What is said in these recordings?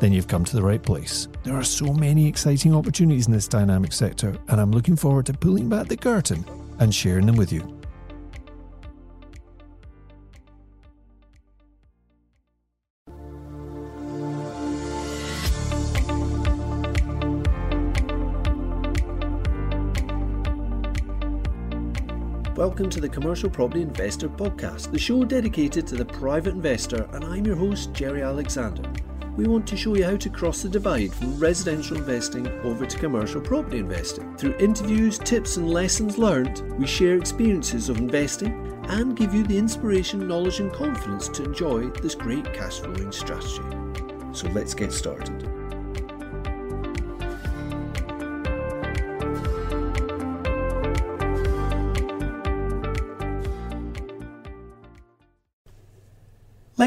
then you've come to the right place. There are so many exciting opportunities in this dynamic sector, and I'm looking forward to pulling back the curtain and sharing them with you. Welcome to the Commercial Property Investor Podcast, the show dedicated to the private investor, and I'm your host, Jerry Alexander we want to show you how to cross the divide from residential investing over to commercial property investing. Through interviews, tips, and lessons learned, we share experiences of investing and give you the inspiration, knowledge, and confidence to enjoy this great cash flowing strategy. So let's get started.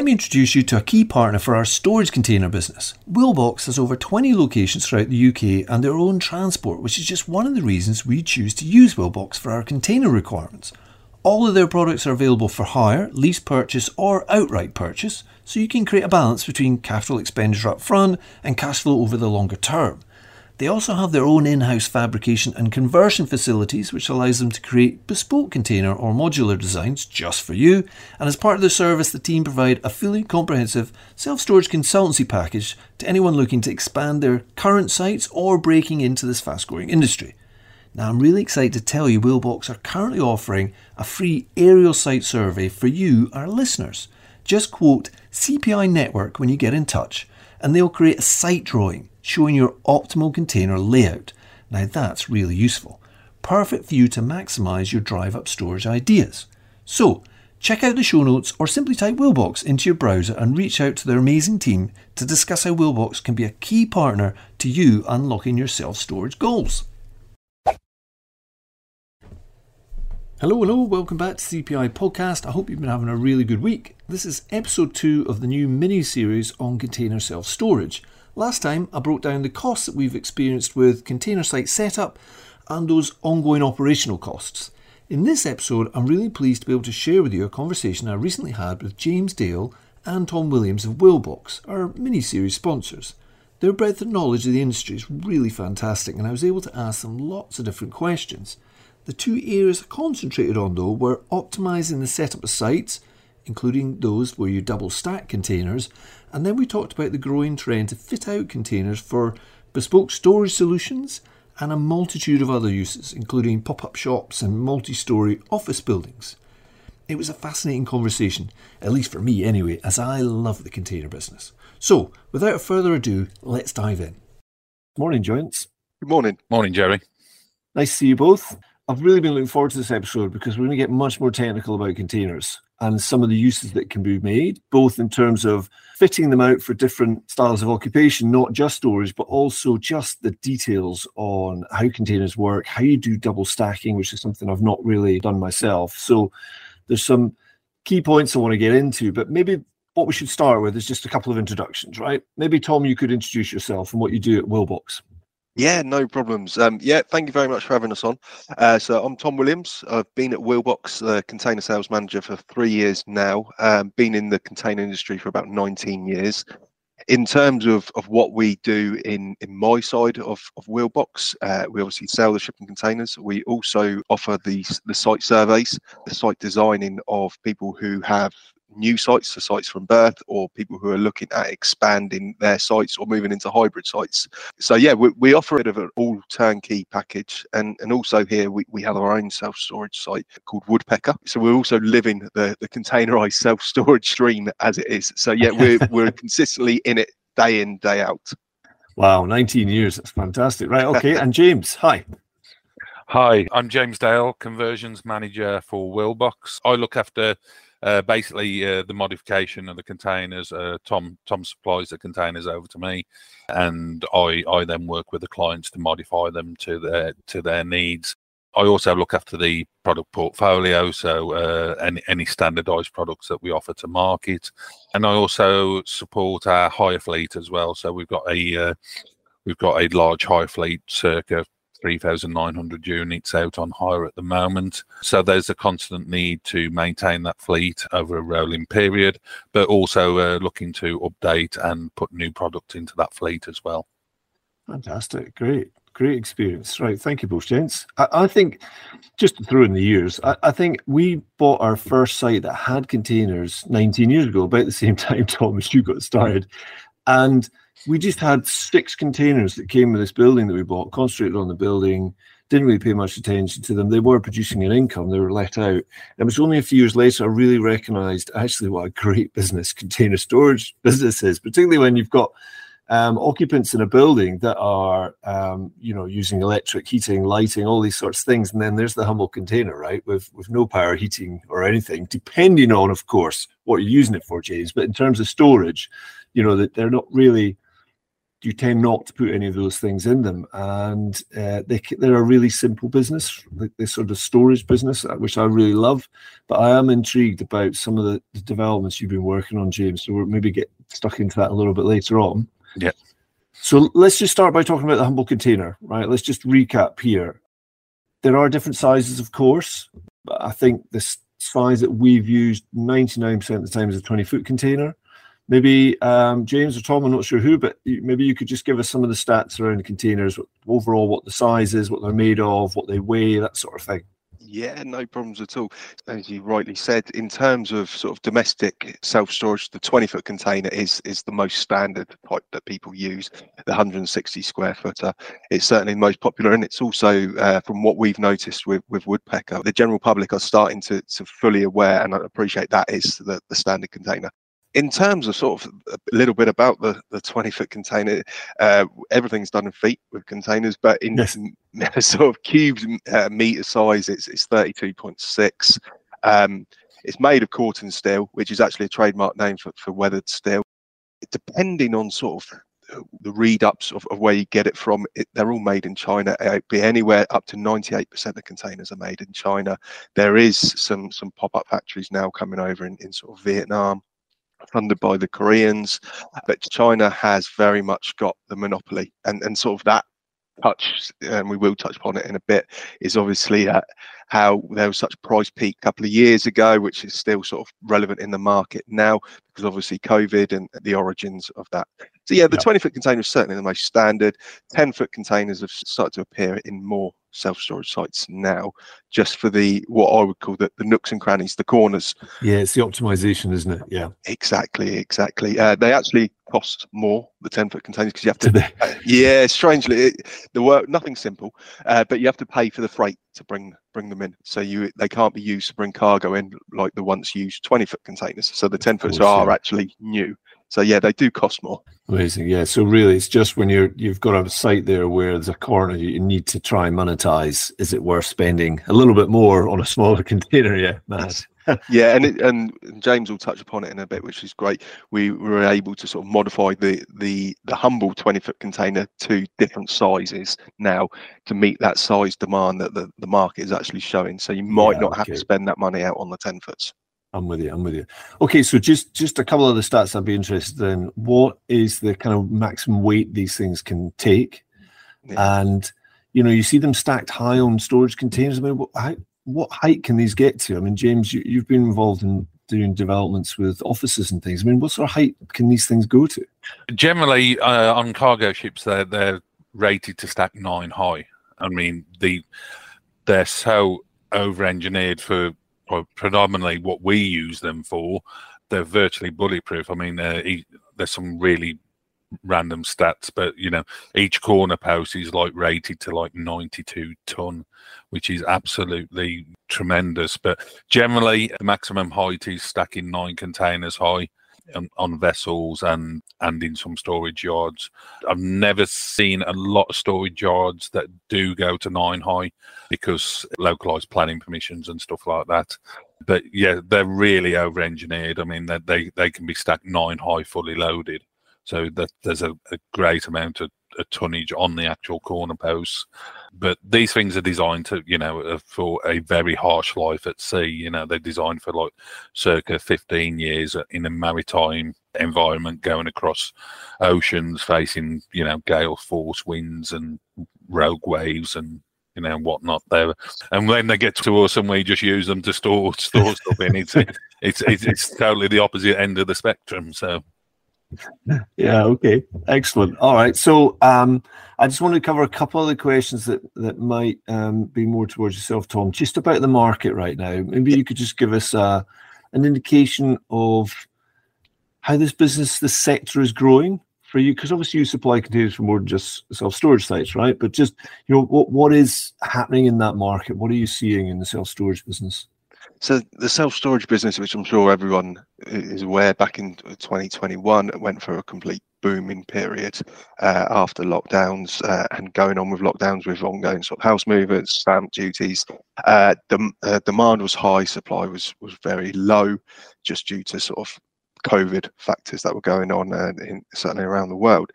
Let me introduce you to a key partner for our storage container business. Willbox has over 20 locations throughout the UK and their own transport, which is just one of the reasons we choose to use Willbox for our container requirements. All of their products are available for hire, lease purchase, or outright purchase, so you can create a balance between capital expenditure up front and cash flow over the longer term. They also have their own in house fabrication and conversion facilities, which allows them to create bespoke container or modular designs just for you. And as part of the service, the team provide a fully comprehensive self storage consultancy package to anyone looking to expand their current sites or breaking into this fast growing industry. Now, I'm really excited to tell you Willbox are currently offering a free aerial site survey for you, our listeners. Just quote CPI Network when you get in touch, and they'll create a site drawing showing your optimal container layout. Now that's really useful. Perfect for you to maximize your drive up storage ideas. So, check out the show notes or simply type Willbox into your browser and reach out to their amazing team to discuss how Willbox can be a key partner to you unlocking your self storage goals. Hello, hello, welcome back to CPI Podcast. I hope you've been having a really good week. This is episode two of the new mini series on container self storage. Last time I broke down the costs that we've experienced with container site setup and those ongoing operational costs. In this episode, I'm really pleased to be able to share with you a conversation I recently had with James Dale and Tom Williams of Willbox, our mini series sponsors. Their breadth of knowledge of the industry is really fantastic, and I was able to ask them lots of different questions. The two areas I concentrated on, though, were optimizing the setup of sites, including those where you double stack containers, and then we talked about the growing trend to fit out containers for bespoke storage solutions and a multitude of other uses, including pop up shops and multi story office buildings. It was a fascinating conversation, at least for me anyway, as I love the container business. So, without further ado, let's dive in. Morning, joints. Good morning. Morning, Jerry. Nice to see you both. I've really been looking forward to this episode because we're going to get much more technical about containers and some of the uses that can be made, both in terms of fitting them out for different styles of occupation, not just storage, but also just the details on how containers work, how you do double stacking, which is something I've not really done myself. So there's some key points I want to get into, but maybe what we should start with is just a couple of introductions, right? Maybe Tom, you could introduce yourself and what you do at Willbox. Yeah, no problems. Um, yeah, thank you very much for having us on. Uh, so I'm Tom Williams. I've been at Willbox uh, container sales manager for three years now. Um, been in the container industry for about 19 years. In terms of, of what we do in, in my side of, of Willbox, uh, we obviously sell the shipping containers. We also offer the, the site surveys, the site designing of people who have new sites, so sites from birth, or people who are looking at expanding their sites or moving into hybrid sites. So yeah, we, we offer it of an all turnkey package, and and also here we, we have our own self storage site called Woodpecker. So we're also living the the containerized self storage stream as it is. So yeah, we're we're consistently in it day in day out. Wow, 19 years. That's fantastic. Right. Okay. And James, hi. Hi, I'm James Dale, conversions manager for Willbox. I look after uh, basically uh, the modification of the containers. Uh, Tom Tom supplies the containers over to me, and I I then work with the clients to modify them to their to their needs. I also look after the product portfolio, so uh, any, any standardized products that we offer to market, and I also support our hire fleet as well. So we've got a uh, we've got a large hire fleet, circa 3,900 units out on hire at the moment. So there's a constant need to maintain that fleet over a rolling period, but also uh, looking to update and put new product into that fleet as well. Fantastic, great. Great experience. Right. Thank you both, gents. I, I think, just through in the years, I, I, think we bought our first site that had containers 19 years ago, about the same time, Thomas, you got started. And we just had six containers that came with this building that we bought, concentrated on the building, didn't really pay much attention to them. They were producing an income, they were let out. And it was only a few years later I really recognized actually what a great business container storage business is, particularly when you've got um, occupants in a building that are, um, you know, using electric heating, lighting, all these sorts of things, and then there's the humble container, right, with with no power, heating, or anything, depending on, of course, what you're using it for, James. But in terms of storage, you know, that they're not really. You tend not to put any of those things in them, and uh, they they're a really simple business, like this sort of storage business, uh, which I really love. But I am intrigued about some of the, the developments you've been working on, James. So we'll maybe get stuck into that a little bit later on. Yeah. So let's just start by talking about the humble container, right? Let's just recap here. There are different sizes, of course, but I think the size that we've used 99% of the time is a 20 foot container. Maybe um, James or Tom, I'm not sure who, but maybe you could just give us some of the stats around the containers, overall, what the size is, what they're made of, what they weigh, that sort of thing. Yeah, no problems at all. As you rightly said, in terms of sort of domestic self storage, the 20 foot container is is the most standard type that people use. The 160 square footer, it's certainly the most popular, and it's also uh, from what we've noticed with with Woodpecker, the general public are starting to to fully aware and appreciate that is the the standard container in terms of sort of a little bit about the, the 20 foot container, uh, everything's done in feet with containers, but in yes. sort of cubes uh, meter size, it's, it's 32.6. Um, it's made of Corten steel, which is actually a trademark name for, for weathered steel. Depending on sort of the read ups of, of, where you get it from, it, they're all made in China. It'd be anywhere up to 98% of containers are made in China. There is some some pop up factories now coming over in, in sort of Vietnam funded by the Koreans, but China has very much got the monopoly, and and sort of that touch, and we will touch upon it in a bit, is obviously uh, how there was such price peak a couple of years ago, which is still sort of relevant in the market now because obviously COVID and the origins of that. So yeah, the 20 foot container is certainly the most standard. 10 foot containers have started to appear in more self-storage sites now just for the what i would call the, the nooks and crannies the corners. Yeah it's the optimization isn't it? Yeah. Exactly exactly. Uh, they actually cost more the 10 foot containers because you have to uh, yeah strangely it, the work nothing simple uh, but you have to pay for the freight to bring bring them in. So you they can't be used to bring cargo in like the once used 20 foot containers. So the 10 foot are yeah. actually new so yeah, they do cost more. Amazing. Yeah. So really, it's just when you're you've got a site there where there's a corner you need to try and monetize. Is it worth spending a little bit more on a smaller container? Yeah, mad. yeah, and it, and James will touch upon it in a bit, which is great. We were able to sort of modify the the the humble 20 foot container to different sizes now to meet that size demand that the, the market is actually showing. So you might yeah, not have to spend that money out on the 10 foots. I'm with you. I'm with you. Okay, so just just a couple of the stats I'd be interested in. What is the kind of maximum weight these things can take? Yeah. And you know, you see them stacked high on storage containers. I mean, what, how, what height can these get to? I mean, James, you, you've been involved in doing developments with offices and things. I mean, what sort of height can these things go to? Generally, uh, on cargo ships, they're they're rated to stack nine high. I mean, the they're so over engineered for predominantly what we use them for, they're virtually bulletproof. I mean, uh, there's some really random stats, but you know, each corner post is like rated to like 92 ton, which is absolutely tremendous. But generally, the maximum height is stacking nine containers high on, on, vessels and and in some storage yards. I've never seen a lot of storage yards that do go to nine high because localized planning permissions and stuff like that. But yeah, they're really over engineered. I mean, they they can be stacked nine high, fully loaded. So that there's a, a great amount of a tonnage on the actual corner posts. But these things are designed to, you know, uh, for a very harsh life at sea. You know, they're designed for like circa 15 years in a maritime environment, going across oceans, facing, you know, gale force winds and rogue waves and you know whatnot there and when they get to us and we just use them to store store stuff in it's, it's it's it's totally the opposite end of the spectrum so yeah okay. Excellent. All right. So um i just want to cover a couple of the questions that that might um, be more towards yourself tom just about the market right now. Maybe you could just give us uh, an indication of how this business this sector is growing for you because obviously you supply containers for more than just self-storage sites right? But just you know what what is happening in that market? What are you seeing in the self-storage business so the self-storage business, which I'm sure everyone is aware, back in 2021, went for a complete booming period uh, after lockdowns uh, and going on with lockdowns with ongoing sort of house movements, stamp duties. Uh, the uh, demand was high, supply was was very low, just due to sort of COVID factors that were going on, uh, in, certainly around the world.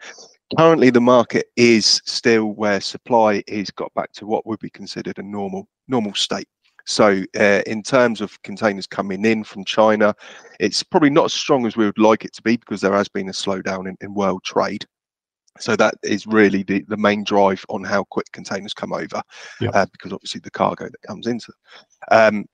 Currently, the market is still where supply is got back to what would be considered a normal normal state. So, uh, in terms of containers coming in from China, it's probably not as strong as we would like it to be because there has been a slowdown in, in world trade. So that is really the, the main drive on how quick containers come over, yeah. uh, because obviously the cargo that comes into them. Um,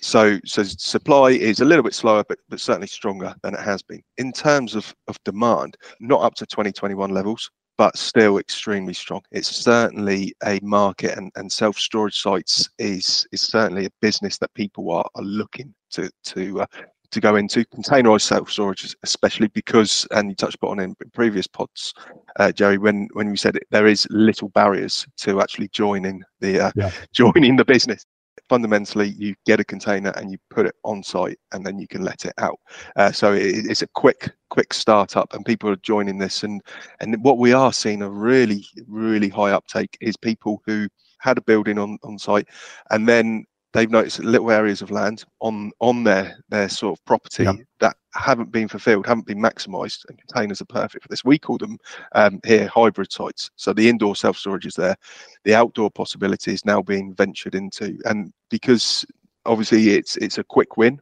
so, so supply is a little bit slower, but, but certainly stronger than it has been. In terms of, of demand, not up to 2021 levels, but still extremely strong. It's certainly a market, and, and self storage sites is is certainly a business that people are, are looking to to uh, to go into containerized self storage, especially because, and you touched upon in, in previous pods, uh, Jerry, when when you said it, there is little barriers to actually joining the uh, yeah. joining the business fundamentally you get a container and you put it on site and then you can let it out. Uh, so it, it's a quick quick startup and people are joining this. And and what we are seeing a really really high uptake is people who had a building on on site and then they've noticed little areas of land on on their their sort of property yeah. that haven't been fulfilled, haven't been maximised, and containers are perfect for this. We call them um, here hybrid sites. So the indoor self storage is there, the outdoor possibility is now being ventured into, and because obviously it's it's a quick win,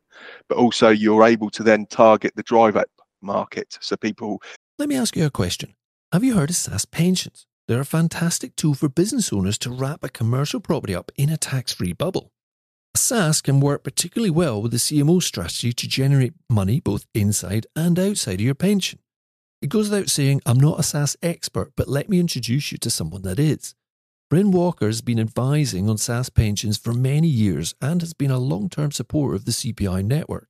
but also you're able to then target the drive up market. So people. Let me ask you a question. Have you heard of SSAS pensions? They're a fantastic tool for business owners to wrap a commercial property up in a tax free bubble. SSAS can work particularly well with the CMO strategy to generate money both inside and outside of your pension. It goes without saying, I'm not a SSAS expert, but let me introduce you to someone that is. Bryn Walker has been advising on SSAS pensions for many years and has been a long term supporter of the CPI network.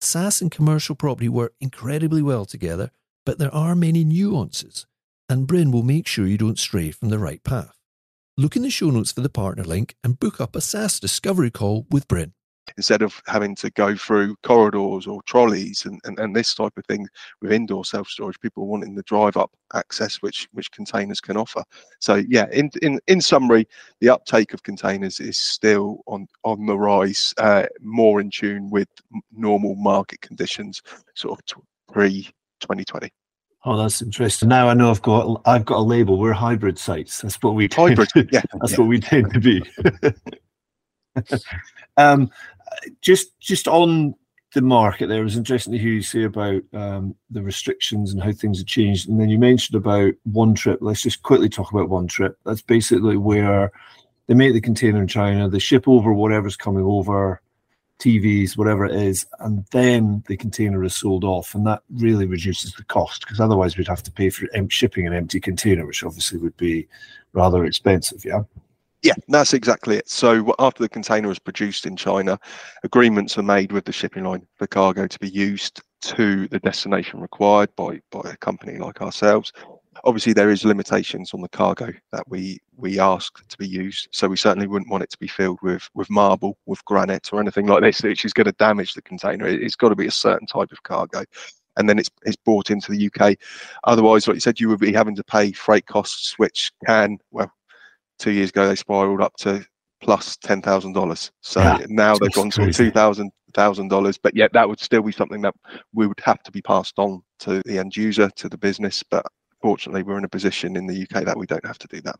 SSAS and commercial property work incredibly well together, but there are many nuances, and Bryn will make sure you don't stray from the right path. Look in the show notes for the partner link and book up a SSAS discovery call with Bryn. Instead of having to go through corridors or trolleys and, and, and this type of thing with indoor self-storage, people wanting the drive-up access which which containers can offer. So yeah, in in, in summary, the uptake of containers is still on on the rise, uh, more in tune with normal market conditions, sort of pre 2020. Oh, that's interesting. Now I know I've got I've got a label. We're hybrid sites. That's what we hybrid. To, yeah, that's yeah. what we tend to be. um, just just on the market, there was interesting to hear you say about um, the restrictions and how things have changed. And then you mentioned about one trip. Let's just quickly talk about one trip. That's basically where they make the container in China, they ship over whatever's coming over TVs, whatever it is, and then the container is sold off, and that really reduces the cost because otherwise we'd have to pay for shipping an empty container, which obviously would be rather expensive. Yeah. Yeah, that's exactly it. So after the container is produced in China, agreements are made with the shipping line for cargo to be used to the destination required by by a company like ourselves obviously there is limitations on the cargo that we we ask to be used so we certainly wouldn't want it to be filled with with marble with granite or anything like this which is going to damage the container. It's got to be a certain type of cargo and then it's it's brought into the uk otherwise like you said you would be having to pay freight costs which can well two years ago they spiraled up to plus ten thousand dollars. So yeah, now they've gone to two thousand thousand dollars but yet that would still be something that we would have to be passed on to the end user to the business but fortunately, we're in a position in the UK that we don't have to do that.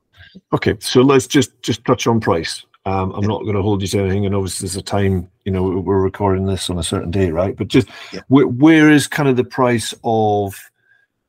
Okay, so let's just just touch on price. Um, I'm yeah. not going to hold you to anything, and obviously there's a time. You know, we're recording this on a certain day, right? But just yeah. wh- where is kind of the price of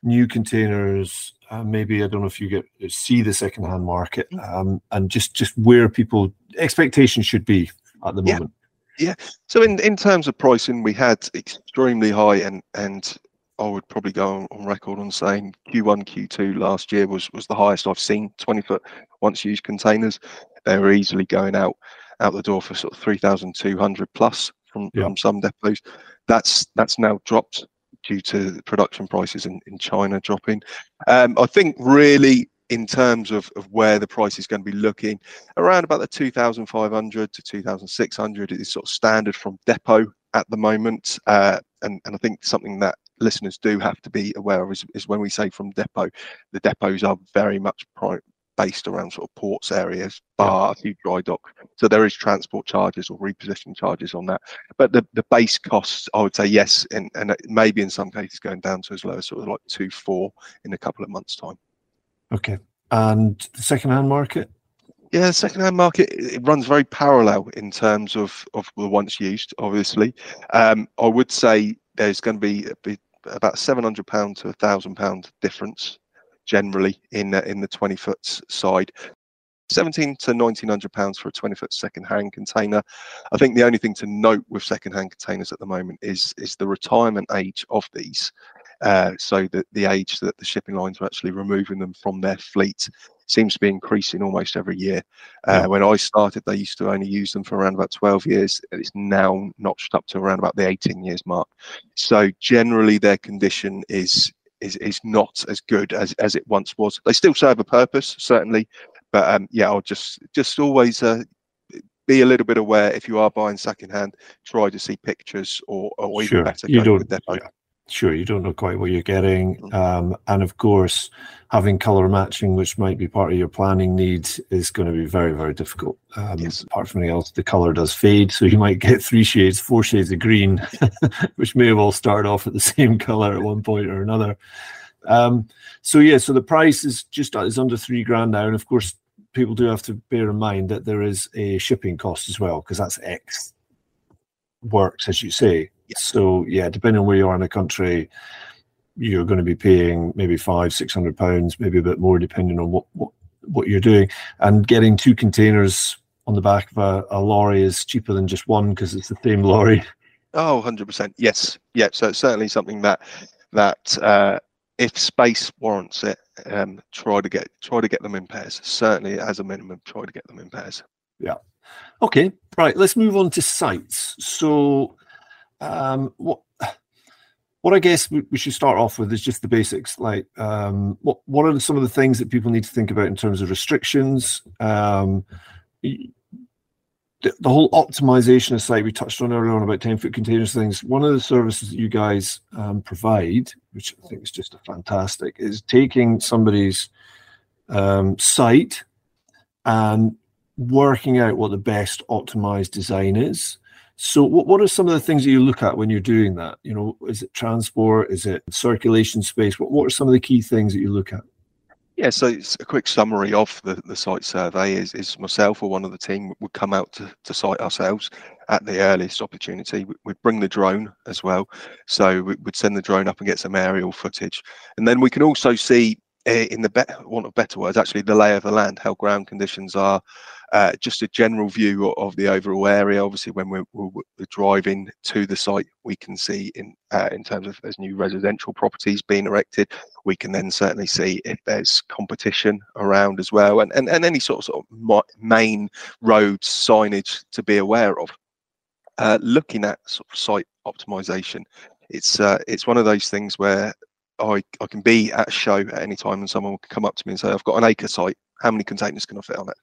new containers? Uh, maybe I don't know if you get see the secondhand market, mm. um, and just just where people expectations should be at the moment. Yeah. So in in terms of pricing, we had extremely high and and I would probably go on, record on saying Q1, Q2 last year was was the highest I've seen 20 foot once used containers. They were easily going out out the door for sort of 3,200 plus from, yeah. from some depots. That's that's now dropped due to production prices in, in China dropping. Um, I think really in terms of, of where the price is going to be looking around about the 2,500 to 2,600 is sort of standard from depot at the moment. Uh, and, and I think something that listeners do have to be aware of is, is when we say from depot, the depots are very much pri- based around sort of ports areas, bar, a few dry dock. So there is transport charges or reposition charges on that. But the, the base costs, I would say yes, and, and maybe in some cases going down to as low as sort of like two, four in a couple of months' time. Okay. And the second-hand market? Yeah, the second-hand market it runs very parallel in terms of of the once used. Obviously, um, I would say there's going to be, be about seven hundred pound to a thousand pound difference generally in uh, in the 20 foot side. 17 to 1900 pounds for a 20 foot second hand container. I think the only thing to note with second hand containers at the moment is is the retirement age of these. Uh, so that the age that the shipping lines are actually removing them from their fleet seems to be increasing almost every year. Uh, yeah. When I started, they used to only use them for around about 12 years. It's now notched up to around about the 18 years mark. So generally, their condition is is is not as good as as it once was. They still serve a purpose, certainly, but um, yeah, I'll just just always uh, be a little bit aware if you are buying secondhand. Try to see pictures, or or even sure. better, you don't. Yeah. Sure, you don't know quite what you're getting, mm. um, and of course, having color matching, which might be part of your planning needs, is going to be very, very difficult. Um, yes. Apart from anything else, the color does fade, so you might get three shades, four shades of green, which may have all started off at the same color at one point or another. Um, so yeah, so the price is just is under three grand now, and of course, people do have to bear in mind that there is a shipping cost as well, because that's X works, as you say. So yeah, depending on where you are in the country, you're going to be paying maybe five, six hundred pounds, maybe a bit more, depending on what, what what you're doing. And getting two containers on the back of a, a lorry is cheaper than just one because it's the same lorry. Oh, 100%. Yes. Yeah. So it's certainly something that that uh, if space warrants it, um, try to get try to get them in pairs. Certainly, as a minimum, try to get them in pairs. Yeah. Okay. Right. Let's move on to sites. So, um, what what I guess we, we, should start off with is just the basics. Like, um, what what are some of the things that people need to think about in terms of restrictions? Um, the, the, whole optimization of site we touched on earlier on about 10 foot containers things. One of the services that you guys um, provide, which I think is just fantastic, is taking somebody's um, site and working out what the best optimized design is so, what, what are some of the things that you look at when you're doing that? You know, is it transport? Is it circulation space? What, what are some of the key things that you look at? Yeah, so it's a quick summary of the, the site survey is, is myself or one of the team would come out to, to site ourselves at the earliest opportunity. We'd bring the drone as well. So we'd send the drone up and get some aerial footage. And then we can also see in the be- want of better words, actually the lay of the land, how ground conditions are, uh, just a general view of the overall area. Obviously, when we're, we're, driving to the site, we can see in uh, in terms of there's new residential properties being erected. We can then certainly see if there's competition around as well, and and, and any sort of, sort of main roads signage to be aware of. Uh, looking at sort of site optimization, it's uh, it's one of those things where I, I can be at a show at any time and someone will come up to me and say, I've got an acre site how many containers can I fit on it?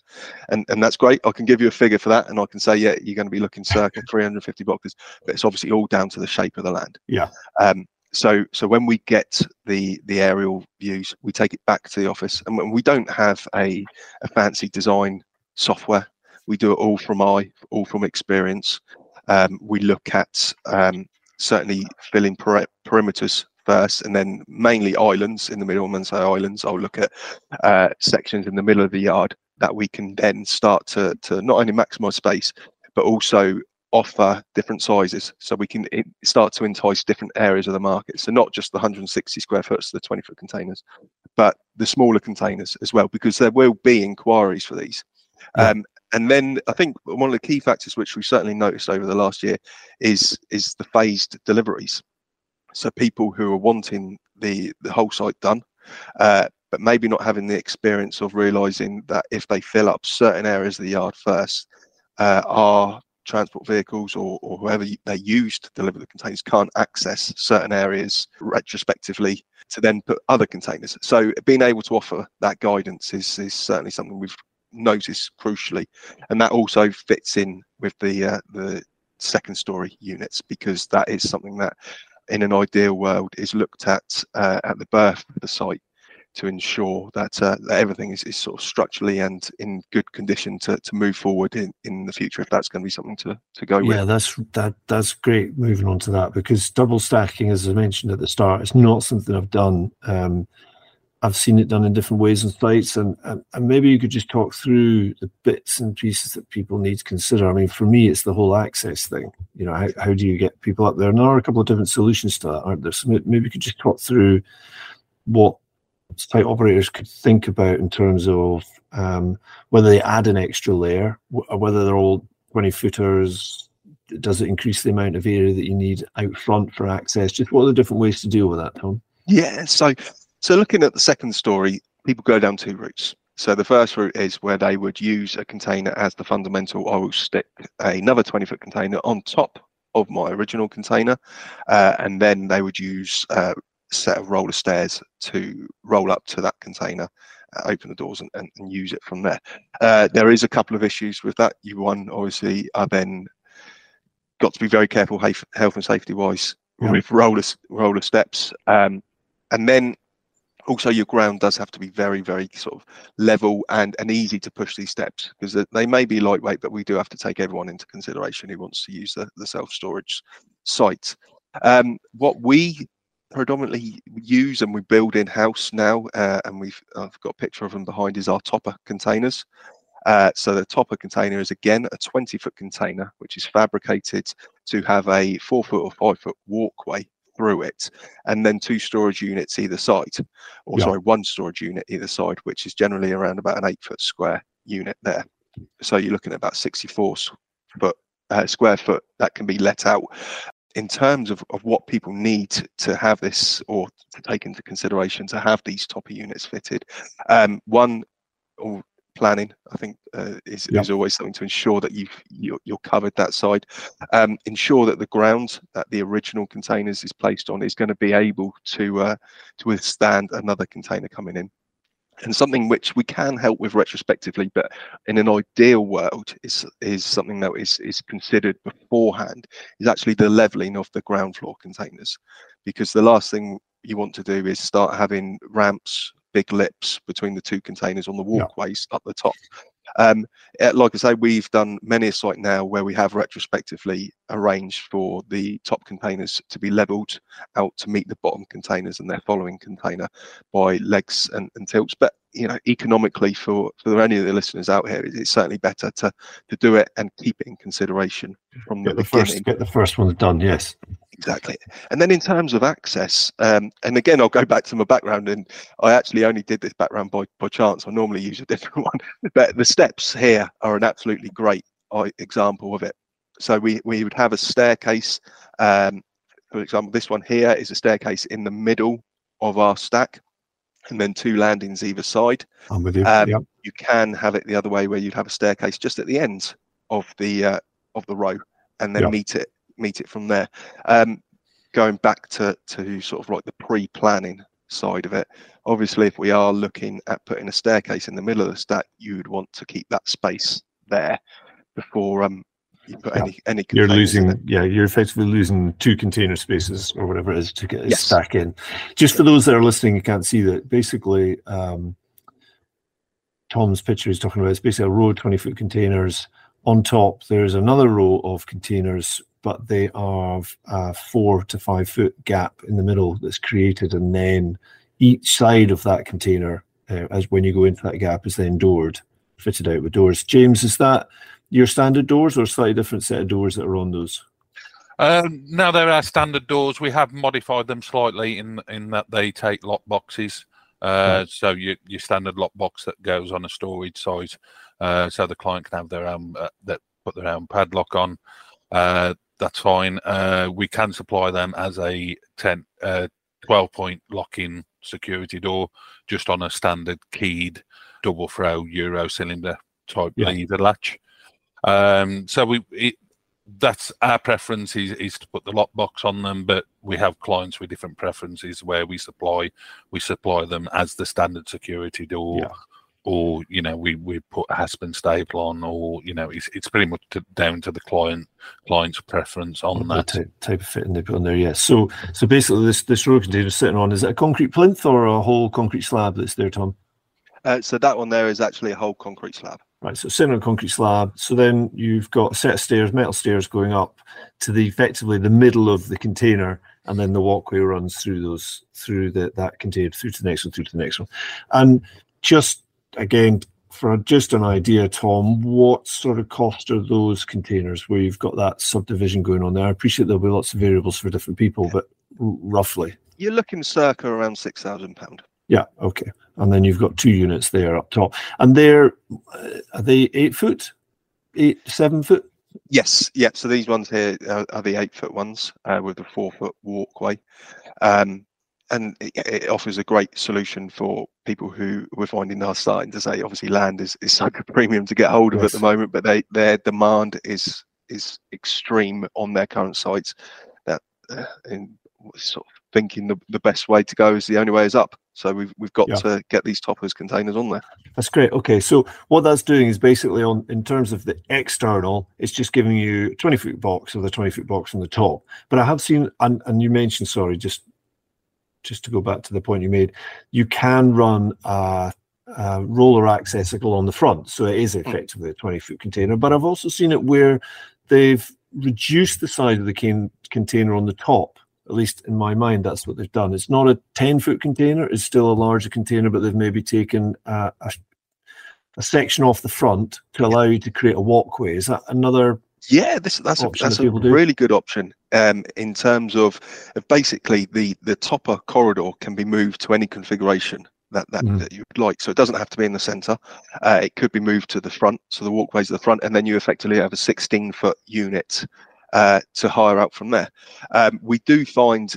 And and that's great. I can give you a figure for that, and I can say, yeah, you're going to be looking circa 350 boxes, but it's obviously all down to the shape of the land. Yeah. Um, so so when we get the the aerial views, we take it back to the office, and when we don't have a a fancy design software, we do it all from eye, all from experience. Um, we look at um, certainly filling per- perimeters first, and then mainly islands in the middle. When I say islands, I'll look at uh, sections in the middle of the yard that we can then start to to not only maximise space, but also offer different sizes so we can start to entice different areas of the market so not just the 160 square foot the 20 foot containers but the smaller containers as well because there will be inquiries for these yeah. um, and then I think one of the key factors which we certainly noticed over the last year is is the phased deliveries. So people who are wanting the the whole site done, uh, but maybe not having the experience of realizing that if they fill up certain areas of the yard first, uh, our transport vehicles or, or whoever they use to deliver the containers can't access certain areas retrospectively to then put other containers. So being able to offer that guidance is, is certainly something we've noticed crucially, and that also fits in with the uh, the second story units because that is something that, in an ideal world, is looked at uh, at the birth of the site to ensure that, uh, that everything is, is sort of structurally and in good condition to, to move forward in, in the future if that's going to be something to, to go yeah, with. Yeah, that's that that's great moving on to that because double stacking, as I mentioned at the start, is not something I've done. Um, I've seen it done in different ways and sites, and, and, and maybe you could just talk through the bits and pieces that people need to consider. I mean, for me, it's the whole access thing. You know, how, how do you get people up there? And there are a couple of different solutions to that, aren't there? So maybe you could just talk through what site operators could think about in terms of um, whether they add an extra layer, or whether they're all 20 footers. Does it increase the amount of area that you need out front for access? Just what are the different ways to deal with that, Tom? Yeah, so so looking at the second story, people go down two routes. So the first route is where they would use a container as the fundamental. I will stick another 20 foot container on top of my original container, uh, and then they would use uh, a set of roller stairs to roll up to that container, uh, open the doors, and, and, and, use it from there. Uh, there is a couple of issues with that. You one obviously are then got to be very careful health and safety wise yeah. with roller roller steps, um, and then also your ground does have to be very very sort of level and and easy to push these steps because they may be lightweight but we do have to take everyone into consideration who wants to use the, the self-storage site. Um, what we predominantly use and we build in house now uh, and we've i've got a picture of them behind is our topper containers. Uh, so the topper container is again a 20 foot container which is fabricated to have a four foot or five foot walkway through it, and then two storage units either side, or yeah. sorry, one storage unit either side, which is generally around about an eight foot square unit there. So you're looking at about 64 foot uh, square foot that can be let out. In terms of, of what people need to have this or to take into consideration to have these topper units fitted, um, one, or planning i think uh, is, yep. is always something to ensure that you've you're, you're covered that side. Um, ensure that the ground that the original containers is placed on is going to be able to uh, to withstand another container coming in. And something which we can help with retrospectively but in an ideal world is is something that is is considered beforehand is actually the leveling of the ground floor containers. Because the last thing you want to do is start having ramps big lips between the two containers on the walkways yeah. up the top. Um, eh, like I say, we've done many a site now where we have retrospectively arranged for the top containers to be levelled out to meet the bottom containers and their following container by legs and, and tilts. But you know, economically for for any of the listeners out here, it's certainly better to to do it and keep it in consideration from get the, the beginning. First, get the first ones done. Yes. Exactly. And then in terms of access, um, and again, I'll go back to my background, and I actually only did this background by, by chance. I normally use a different one, but the steps here are an absolutely great uh, example of it. So we, we would have a staircase. Um, for example, this one here is a staircase in the middle of our stack, and then two landings either side. I'm with you. Um. You can have it the other way, where you'd have a staircase just at the end of the uh, of the row, and then meet it meet it from there. Um, going back to to sort of like the pre-planning side of it, obviously, if we are looking at putting a staircase in the middle of the stack, you would want to keep that space there before um you put yeah. any any. You're losing, yeah, you're effectively losing two container spaces or whatever it is to get a yes. stack in. Just for those that are listening, you can't see that. Basically, um, Tom's picture is talking about it's basically a row of 20 foot containers. On top, there's another row of containers but they are a four to five foot gap in the middle that's created, and then each side of that container, uh, as when you go into that gap, is then doored, fitted out with doors. James, is that your standard doors or a slightly different set of doors that are on those? Um, now they're standard doors. We have modified them slightly in in that they take lock boxes. Uh. So your your standard lock box that goes on a storage size, uh, so the client can have their own uh, that put their own padlock on. That's fine. Uh, we can supply them as a 10, uh, 12 point lock in security door, just on a standard keyed double throw Euro cylinder type yeah. lever latch. Um, so we it, that's our preference is, is to put the lockbox on them, but we have clients with different preferences where we supply we supply them as the standard security door, yeah. Or you know we, we put a hasp and staple on, or you know it's, it's pretty much to, down to the client client's preference on that type, type, of fitting they put on there. Yes. So so basically this this row container is sitting on is it a concrete plinth or a whole concrete slab that's there, Tom? Uh, so that one there is actually a whole concrete slab. Right, so sitting on a concrete slab. So then you've got a set of stairs, metal stairs going up to the effectively the middle of the container, and then the walkway runs through those through the that container through to the next one, through to the next one. And just again, for just an idea, Tom, what sort of cost are those containers where you've got that subdivision going on there? I appreciate there'll be lots of variables for different people, but roughly. You're looking circa around six thousand pound. Yeah, okay. And then you've got two units there up top, and they're uh, are they eight foot, eight seven foot? Yes, yeah. So these ones here are, are the eight foot ones uh, with the four foot walkway, um, and it, it, offers a great solution for people who we're finding are starting to say, obviously, land is, is such a premium to get hold of yes. at the moment, but they their demand is is extreme on their current sites. That uh, in sort of thinking the, the best way to go is the only way is up. So we've we've got yeah. to get these toppers containers on there. That's great. Okay, so what that's doing is basically on in terms of the external, it's just giving you 20 foot box with a 20 foot box on the top. But I have seen and, and you mentioned sorry, just just to go back to the point you made, you can run a, a roller accessible on the front, so it is hmm. effectively a 20 foot container. But I've also seen it where they've reduced the size of the can, container on the top at least in my mind, that's what they've done. It's not a 10 foot container, it's still a larger container, but they've maybe taken a, a, a section off the front to allow you to create a walkway. Is that another yeah, this that's a, that's a really good option um, in terms of, basically the the topper corridor can be moved to any configuration that that, mm. that you would like. So it doesn't have to be in the center. Uh, it could be moved to the front, so the walkways to the front, and then you effectively have a 16 foot unit uh, to hire out from there. Um, we do find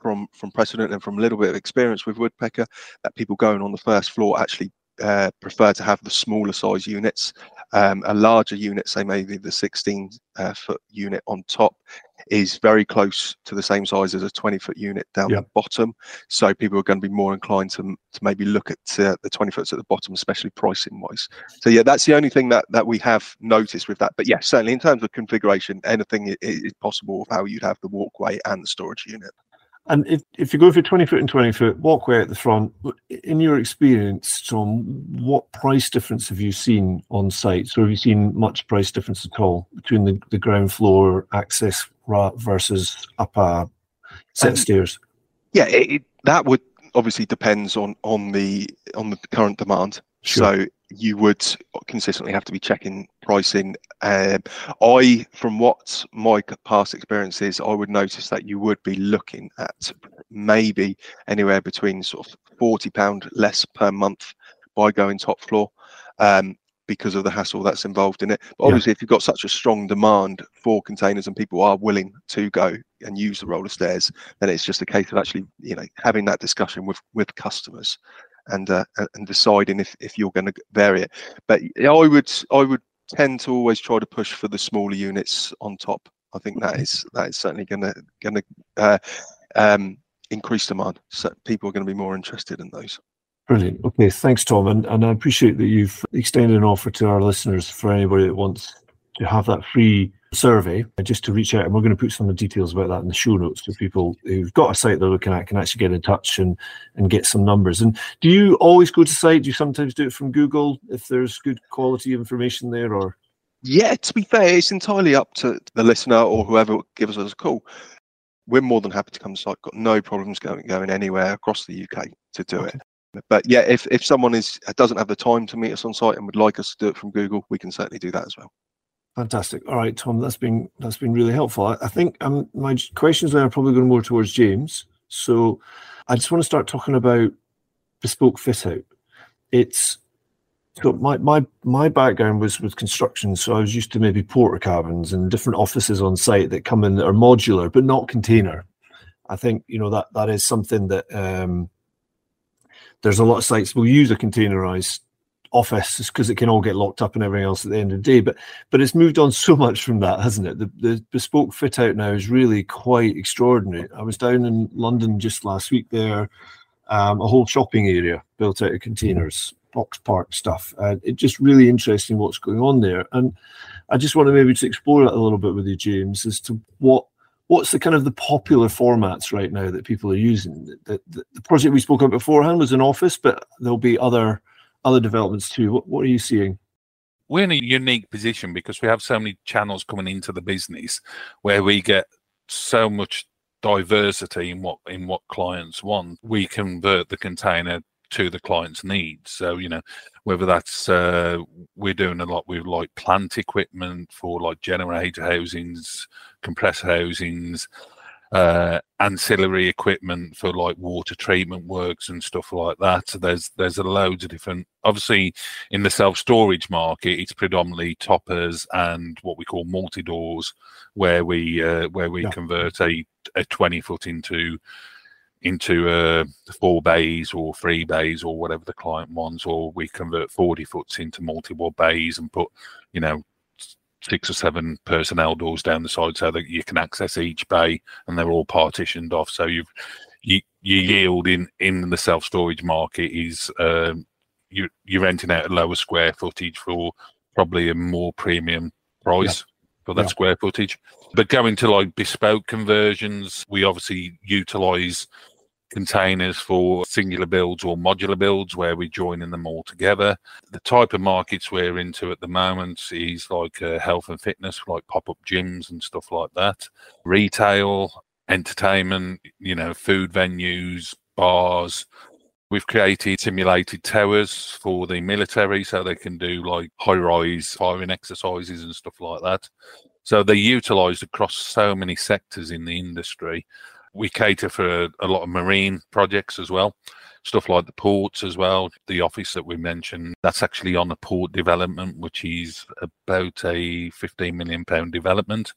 from from precedent and from a little bit of experience with woodpecker that people going on the first floor actually uh, prefer to have the smaller size units. Um, a larger unit, say maybe the 16 uh, foot unit on top, is very close to the same size as a 20 foot unit down yep. the bottom. So people are going to be more inclined to, to maybe look at uh, the 20 foot at the bottom, especially pricing wise. So yeah, that's the only thing that, that we have noticed with that. But yeah, certainly in terms of configuration, anything is possible of how you'd have the walkway and the storage unit. And if, if you go for 20 foot and 20 foot walkway at the front, in your experience, Tom, what price difference have you seen on site? So have you seen much price difference at all between the, the ground floor access versus up a set um, stairs? Yeah, it, that would obviously depends on on the on the current demand. Sure. So you would consistently have to be checking pricing. Um, I, from what my past experience is, I would notice that you would be looking at maybe anywhere between sort of forty pound less per month by going top floor. Um, because of the hassle that's involved in it. But obviously, yeah. if you've got such a strong demand for containers and people are willing to go and use the roller stairs, then it's just a case of actually, you know, having that discussion with with customers and uh, and deciding if, if you're going to vary it. But I would I would tend to always try to push for the smaller units on top. I think that is that is certainly going to going to uh, um, increase demand. So people are going to be more interested in those. Brilliant. Okay, thanks, Tom, and and I appreciate that you've extended an offer to our listeners for anybody that wants to have that free survey uh, just to reach out and we're going to put some of the details about that in the show notes so people who've got a site they're looking at can actually get in touch and and get some numbers and do you always go to site do you sometimes do it from google if there's good quality information there or Yeah, to be fair, it's entirely up to the listener or whoever gives us a call. We're more than happy to come to site. Got no problems going going anywhere across the UK to do okay. it. But yeah, if, if someone is doesn't have the time to meet us on site and would like us to do it from Google, we can certainly do that as well. Fantastic. All right, Tom, that's been that's been really helpful. I, I think um, my questions now are probably going more towards James. So I just want to start talking about bespoke fit out. It's so my my my background was with construction, so I was used to maybe Portakabins and different offices on site that come in that are modular but not container. I think you know that that is something that um, there's a lot of sites will use a containerized office because it can all get locked up and everything else at the end of the day. But but it's moved on so much from that, hasn't it? The the bespoke fit out now is really quite extraordinary. I was down in London just last week there, um, a whole shopping area built out of containers Boxpark stuff. Uh, it's just really interesting what's going on there, and I just want to maybe to explore it a little bit with you, James, as to what what's the kind of the popular formats right now that people are using. The, the, the project we spoke about beforehand was an office, but there'll be other other developments too. What, what are you seeing? We're in a unique position because we have so many channels coming into the business where we get so much diversity in what in what clients want. We convert the container to the client's needs. So, you know, whether that's uh, we're doing a lot with like plant equipment for like generator housings, compressor housings, uh, ancillary equipment for like water treatment works and stuff like that. So there's there's a loads of different. Obviously, in the self storage market, it's predominantly toppers and what we call multi doors, where we uh, where we yeah. convert a a 20 foot into into uh, four bays or three bays or whatever the client wants, or we convert 40 foots into multiple bays and put, you know, six or seven personnel doors down the side so that you can access each bay and they're all partitioned off. So you've you, your yield in in the self storage market is um, you you're renting out a lower square footage for probably a more premium price yeah. for that yeah. square footage. But going to like bespoke conversions, we obviously utilize containers for singular builds or modular builds where we're joining them all together. The type of markets we're into at the moment is like uh, health and fitness, like pop up gyms and stuff like that, retail, entertainment, you know, food venues, bars. We've created simulated towers for the military so they can do like high rise firing exercises and stuff like that. So they're utilized across so many sectors in the industry we cater for a, a lot of marine projects as well stuff like the ports as well. The office that we mentioned, that's actually on a port development, which is about a 15 million pound development.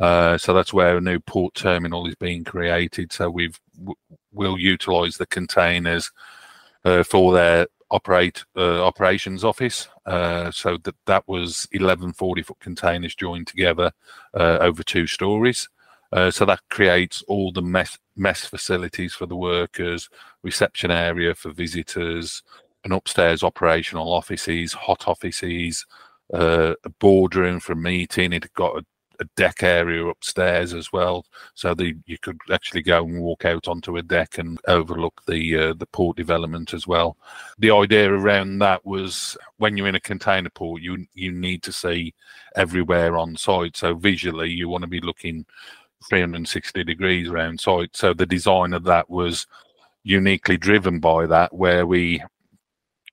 Uh, so that's where a new port terminal is being created. So we've we'll utilise the containers uh, for their operate uh, operations office. Uh, so that that was 11 40 foot containers joined together uh, over two stories. Uh, so that creates all the mess, mess facilities for the workers, reception area for visitors, an upstairs operational offices, hot offices, uh, a boardroom for a meeting. It got a, a, deck area upstairs as well, so that you could actually go and walk out onto a deck and overlook the uh, the port development as well. The idea around that was when you're in a container port, you you need to see everywhere on site. So visually, you want to be looking 360 degrees around site. So the design of that was uniquely driven by that, where we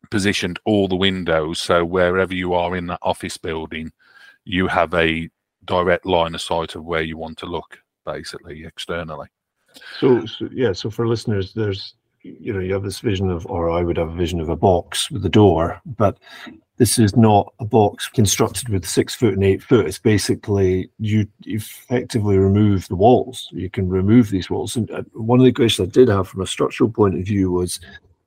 positioned all the windows. So wherever you are in that office building, you have a direct line of sight of where you want to look, basically externally. So, so yeah, so for listeners, there's you know you have this vision of, or I would have a vision of a box with a door, but this is not a box constructed with six foot and eight foot. It's basically you effectively remove the walls. You can remove these walls. And uh, one of the questions I did have from a structural point of view was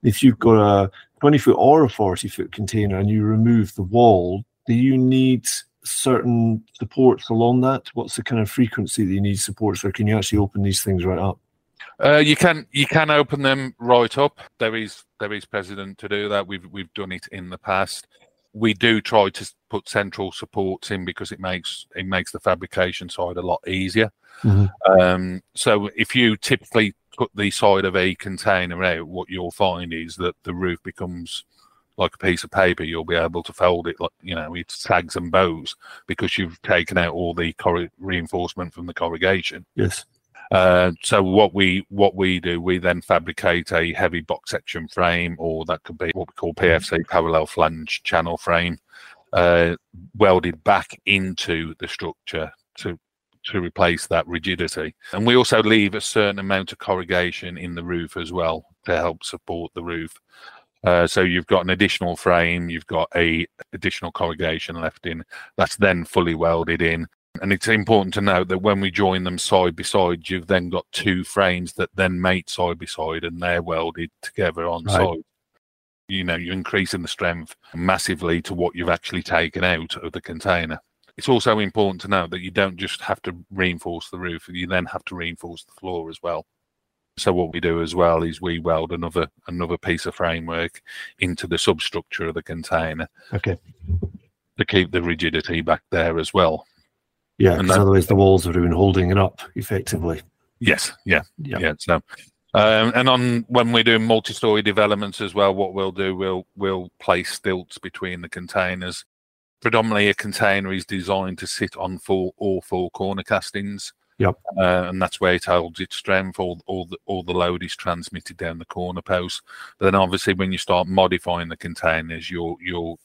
if you've got a 20 foot or a 40 foot container and you remove the wall, do you need certain supports along that? What's the kind of frequency that you need supports, or can you actually open these things right up? Uh, you can you can open them right up. There is there is precedent to do that. We've we've done it in the past we do try to put central supports in because it makes it makes the fabrication side a lot easier. Mm-hmm. Um, so if you typically put the side of a container out, what you'll find is that the roof becomes like a piece of paper, you'll be able to fold it like you know with tags and bows because you've taken out all the reinforcement from the corrugation. Yes. Uh, so what we what we do, we then fabricate a heavy box section frame, or that could be what we call PFC parallel flange channel frame, uh, welded back into the structure to to replace that rigidity. And we also leave a certain amount of corrugation in the roof as well to help support the roof. Uh, so you've got an additional frame, you've got a additional corrugation left in. That's then fully welded in. And it's important to note that when we join them side by side, you've then got two frames that then mate side by side and they're welded together on right. side. You know, you're increasing the strength massively to what you've actually taken out of the container. It's also important to note that you don't just have to reinforce the roof, you then have to reinforce the floor as well. So what we do as well is we weld another another piece of framework into the substructure of the container. Okay. To keep the rigidity back there as well. Yeah, because otherwise the walls would have been holding it up effectively. Yes, yeah, yeah. yeah so, um, and on when we're doing multi-story developments as well, what we'll do, we'll we'll place stilts between the containers. Predominantly, a container is designed to sit on four or four corner castings. Yep. Uh, and that's where it holds its strength. All, all, the, all the load is transmitted down the corner post. But then, obviously, when you start modifying the containers, you're you're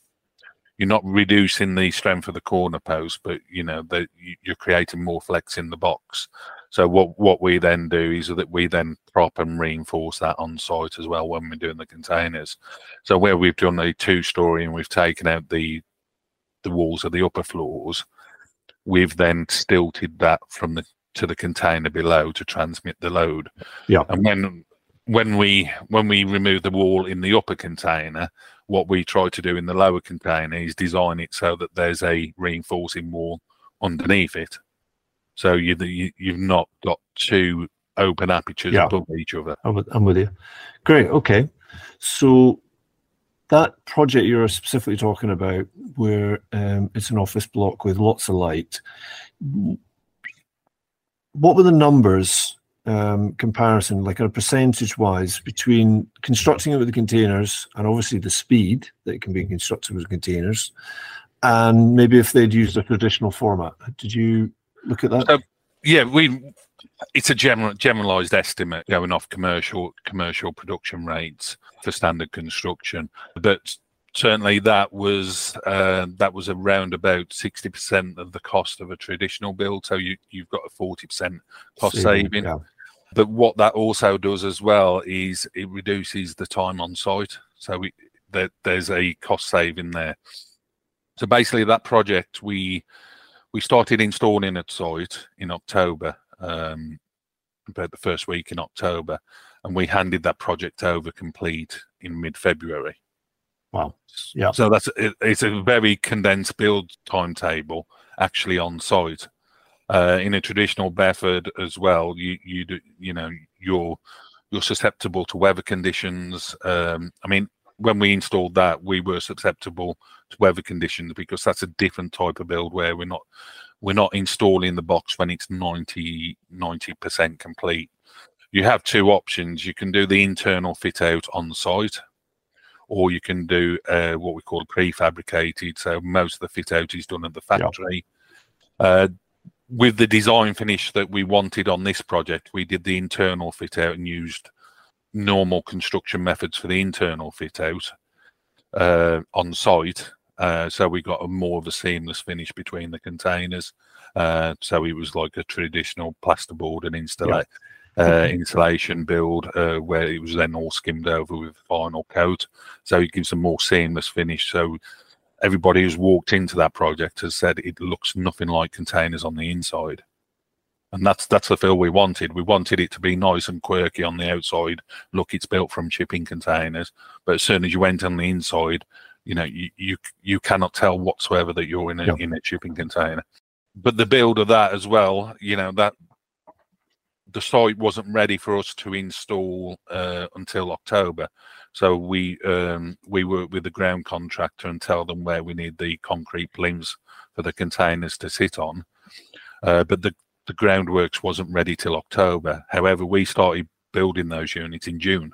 you're not reducing the strength of the corner post, but you know that you're creating more flex in the box. So what what we then do is that we then prop and reinforce that on site as well when we're doing the containers. So where we've done a two story and we've taken out the the walls of the upper floors, we've then stilted that from the to the container below to transmit the load. Yeah. And when when we when we remove the wall in the upper container, what we try to do in the lower container is design it so that there's a reinforcing wall underneath it. So you, you you've not got two open apertures yeah. above each other. I'm with, I'm with you. Great. Okay. So that project you're specifically talking about, where um, it's an office block with lots of light, what were the numbers um, comparison, like a percentage wise, between constructing it with the containers and obviously the speed that it can be constructed with containers, and maybe if they'd used a traditional format? Did you look at that? So, yeah, we. It's a general generalized estimate going off commercial commercial production rates for standard construction, but certainly that was uh, that was around about 60% of the cost of a traditional build so you, you've got a 40% cost saving, saving. Yeah. But what that also does as well is it reduces the time on site so we, there, there's a cost saving there so basically that project we we started installing at site in october um, about the first week in october and we handed that project over complete in mid-february Wow. Yeah. So that's it, it's a very condensed build timetable actually on site. Uh, in a traditional Bedford as well, you you do, you know you're you're susceptible to weather conditions. Um, I mean, when we installed that, we were susceptible to weather conditions because that's a different type of build where we're not we're not installing the box when it's 90 percent complete. You have two options. You can do the internal fit out on site, or you can do uh, what we call prefabricated. So most of the fit out is done at the factory. Yeah. Uh, with the design finish that we wanted on this project, we did the internal fit out and used normal construction methods for the internal fit out uh, on site. Uh, so we got a more of a seamless finish between the containers. Uh, so it was like a traditional plasterboard and uh, insulation build uh, where it was then all skimmed over with final coat. So it gives a more seamless finish. So everybody who's walked into that project has said it looks nothing like containers on the inside. And that's that's the feel we wanted. We wanted it to be nice and quirky on the outside. Look, it's built from shipping containers, but as soon as you went on the inside, you know, you you, you cannot tell whatsoever that you're in a yep. in a shipping container. But the build of that as well, you know, that the site wasn't ready for us to install uh, until October. So we um, we work with the ground contractor and tell them where we need the concrete plinths for the containers to sit on. Uh, but the the groundworks wasn't ready till October. However, we started building those units in June.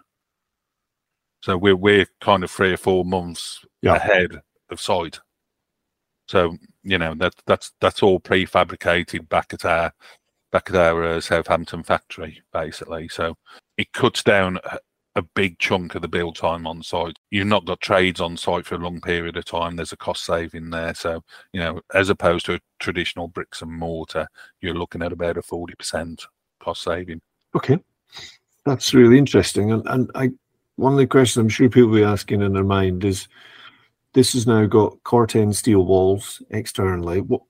So we're we're kind of three or four months Yeah. ahead of site. So you know that that's that's all prefabricated back at our back at our uh, Southampton factory, basically. So it cuts down a, big chunk of the build time on site. You've not got trades on site for a long period of time. There's a cost saving there. So you know, as opposed to a traditional bricks and mortar, you're looking at about a forty percent cost saving. Okay, that's really interesting. And and I one of the questions I'm sure people will be asking in their mind is, this has now got Corten steel walls externally. What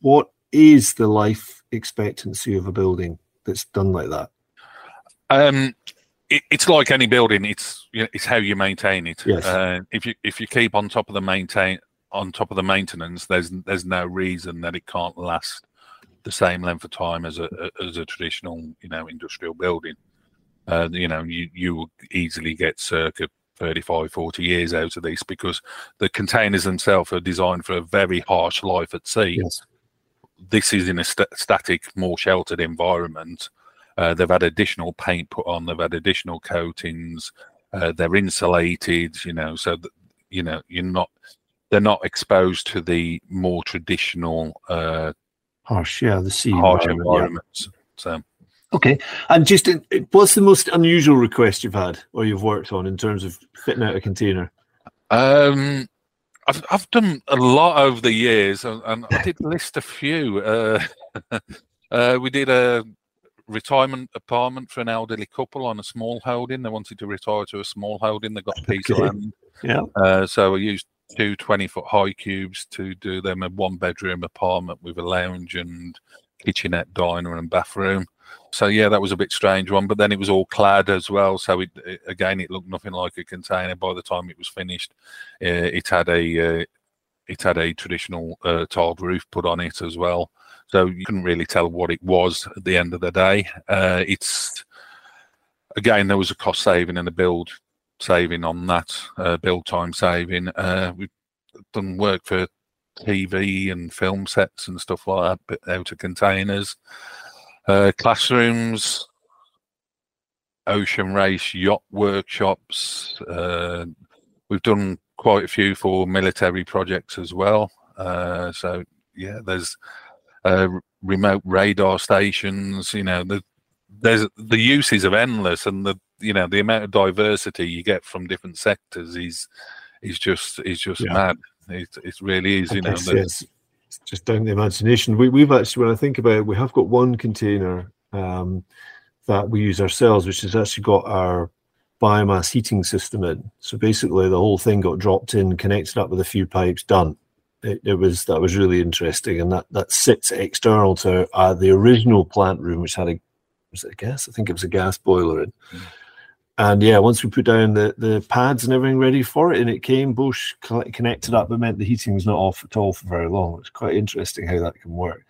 what is the life expectancy of a building that's done like that? Um, it, it's like any building. It's you know, it's how you maintain it. Yes. Uh, if you if you keep on top of the maintain on top of the maintenance, there's there's no reason that it can't last the same length of time as a as a traditional you know industrial building. Uh, you know, you you will easily get circa 35, 40 years out of these because the containers themselves are designed for a very harsh life at sea Yes. this is in a st- static, more sheltered environment. Uh, they've had additional paint put on. They've had additional coatings. Uh, they're insulated. You know, so that, you know you're not. They're not exposed to the more traditional uh, Harsh, yeah, the sea harsh environment, yeah. environments. So Okay, and just what's the most unusual request you've had or you've worked on in terms of fitting out a container? Um, I've I've done a lot over the years, and, and I did list a few. Uh, uh, we did a retirement apartment for an elderly couple on a small holding. They wanted to retire to a small holding. They got a piece Okay. of land, Yeah. uh, so I used two 20 foot high cubes to do them a one bedroom apartment with a lounge and kitchenette, diner, and bathroom. So yeah, that was a bit strange one, but then it was all clad as well. So it, it- again, it looked nothing like a container by the time it was finished. Uh, it had a uh, it had a traditional uh, tiled roof put on it as well, so you couldn't really tell what it was at the end of the day. Uh, it's again there was a cost saving and a build saving on that uh, build time saving. Uh, we've done work for TV and film sets and stuff like that, out of containers, uh, classrooms, ocean race yacht workshops. Uh, we've done quite a few for military projects as well. Uh, so yeah, there's uh, remote radar stations. You know, the, there's the uses are endless, and the you know the amount of diversity you get from different sectors is is just is just Yeah. mad. It it really is. I You know, it's, it's just down the imagination. We, we've actually, when I think about it, we have got one container um, that we use ourselves, which has actually got our biomass heating system in. So basically, the whole thing got dropped in, connected up with a few pipes, done. It, it was that was really interesting, and that that sits external to uh, the original plant room, which had a was it a gas? I think it was a gas boiler in. Mm. And yeah, once we put down the, the pads and everything ready for it, and it came, Bosch connected up, but meant the heating was not off at all for very long. It's quite interesting how that can work.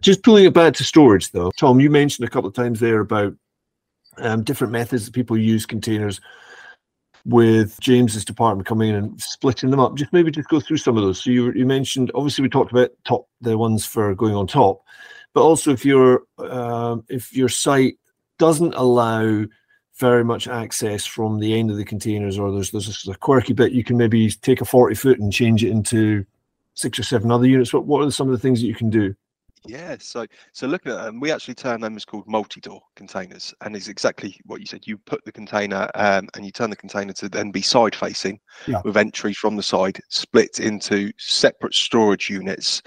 Just pulling it back to storage, though, Tom, you mentioned a couple of times there about um, different methods that people use containers with James's department coming in and splitting them up. Just maybe just go through some of those. So you, you mentioned, obviously, we talked about top the ones for going on top, but also if your um, if your site doesn't allow very much access from the end of the containers, or there's there's a quirky bit, you can maybe take a 40 foot and change it into six or seven other units. What what are some of the things that you can do? Yeah, so so looking at them, we actually term them as called multi-door containers, and it's exactly what you said. You put the container um, and you turn the container to then be side facing, Yeah. with entry from the side, split into separate storage units.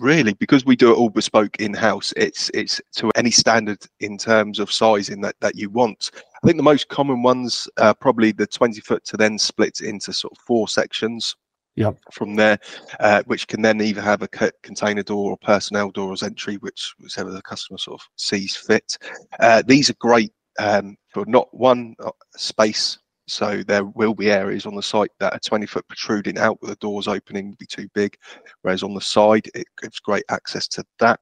Really, because we do it all bespoke in house, it's it's to any standard in terms of sizing that that you want. I think the most common ones are probably the 20 foot to then split into sort of four sections. Yep. From there, uh, which can then either have a container door or personnel door as entry, which whichever the customer sort of sees fit. Uh, these are great um, for not one uh, space. So there will be areas on the site that are 20 foot protruding out with the doors opening would be too big, whereas on the side it gives great access to that.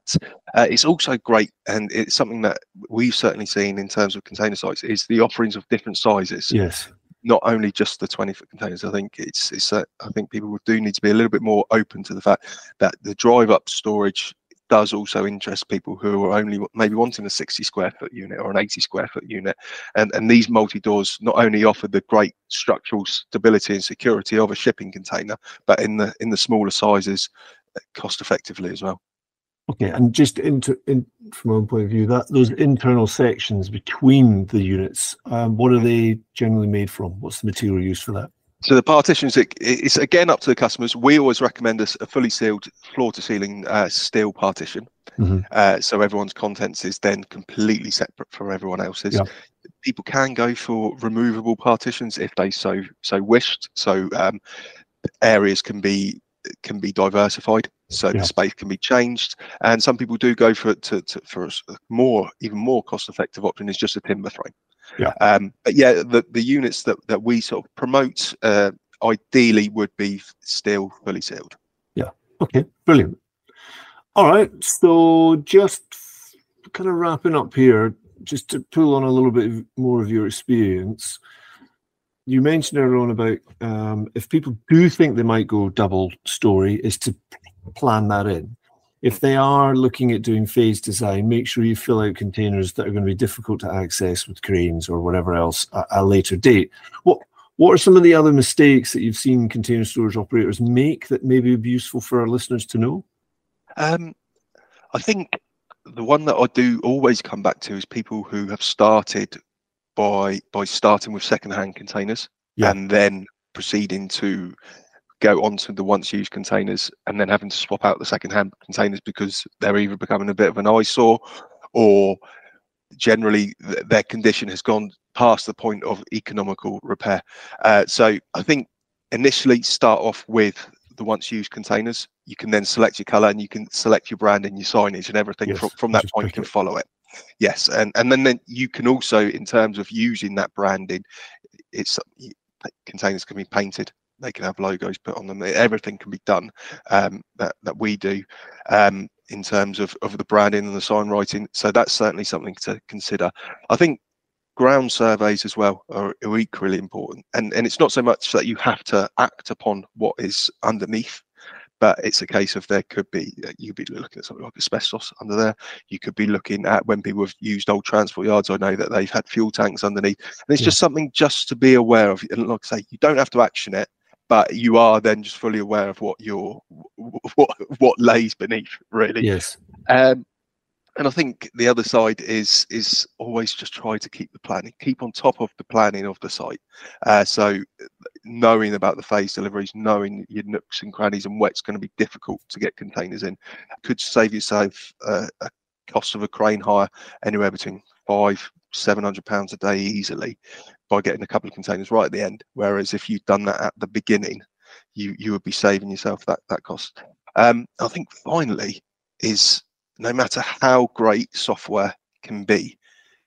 Uh, it's also great, and it's something that we've certainly seen in terms of container sites is the offerings of different sizes Yes. Not only just the 20 foot containers. I think it's it's I think people do need to be a little bit more open to the fact that the drive up storage does also interest people who are only maybe wanting a 60 square foot unit or an 80 square foot unit. And, and these multi doors not only offer the great structural stability and security of a shipping container, but in the in the smaller sizes, uh, cost effectively as well. Okay, and just into in, from my point of view, that those internal sections between the units, um, what are they generally made from? What's the material used for that? So the partitions, it, it's again up to the customers. We always recommend a, a fully sealed floor-to-ceiling uh, steel partition, mm-hmm. uh, so everyone's contents is then completely separate from everyone else's. Yeah. People can go for removable partitions if they so so wished. So um, areas can be can be diversified, so yeah. the space can be changed. And some people do go for to, to for a more even more cost-effective option is just a timber frame. Yeah. Um, but yeah, the, the units that, that we sort of promote uh, ideally would be still fully sealed. Yeah. Okay. Brilliant. All right. So just kind of wrapping up here, just to pull on a little bit more of your experience. You mentioned earlier on about um, if people do think they might go double story, is to plan that in if they are looking at doing phase design, make sure you fill out containers that are going to be difficult to access with cranes or whatever else at a later date. What what are some of the other mistakes that you've seen container storage operators make that maybe would be useful for our listeners to know? Um, I think the one that I do always come back to is people who have started by by starting with second-hand containers yeah. and then proceeding to go onto the once used containers and then having to swap out the second hand containers because they're either becoming a bit of an eyesore or generally th- their condition has gone past the point of economical repair. Uh, so I think initially start off with the once used containers. You can then select your color and you can select your brand and your signage and everything yes, from, from that point you can it. follow it. Yes, and and then, then you can also in terms of using that branding, it's containers can be painted they can have logos put on them. Everything can be done um, that that we do um, in terms of of the branding and the sign writing. So that's certainly something to consider. I think ground surveys as well are, are equally important, and and it's not so much that you have to act upon what is underneath but it's a case of there could be uh, you could be looking at something like asbestos under there you could be looking at when people have used old transport yards i know that they've had fuel tanks underneath and it's yeah. just something just to be aware of and like i say you don't have to action it but you are then just fully aware of what your what what lays beneath really. Yes. Um, and I think the other side is is always just try to keep the planning, keep on top of the planning of the site. Uh, so knowing about the phase deliveries, knowing your nooks and crannies and what's going to be difficult to get containers in, could save yourself uh, a cost of a crane hire anywhere between five, seven hundred pounds a day easily by getting a couple of containers right at the end. Whereas if you'd done that at the beginning, you you would be saving yourself that that cost. Um, I think finally is no matter how great software can be,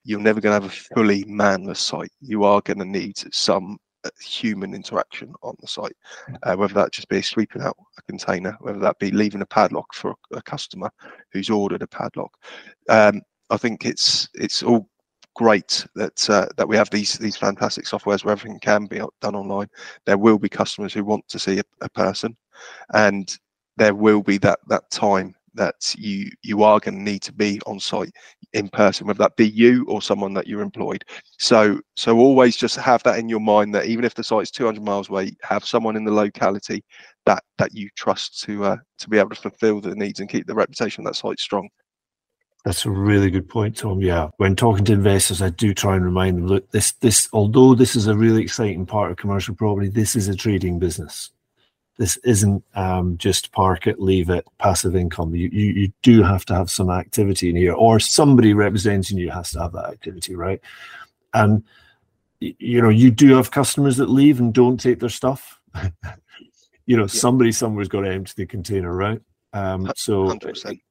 you're never going to have a fully manless site. You are going to need some uh, human interaction on the site, uh, whether that just be sweeping out a container, whether that be leaving a padlock for a customer who's ordered a padlock. Um, I think it's it's all great that uh, that we have these these fantastic softwares where everything can be done online. There will be customers who want to see a, a person, and there will be that that time that you you are going to need to be on site in person whether that be you or someone that you're employed so so always just have that in your mind that even if the site's 200 miles away have someone in the locality that that you trust to uh, to be able to fulfill the needs and keep the reputation of that site strong that's a really good point, Tom. Yeah, when talking to investors, I do try and remind them: look, this, this, although this is a really exciting part of commercial property, this is a trading business. This isn't um, just park it, leave it, passive income. You, you, you do have to have some activity in here, or somebody representing you has to have that activity, right? And you know, you do have customers that leave and don't take their stuff. you know, yeah. somebody somewhere's got to empty the container, right? Um, so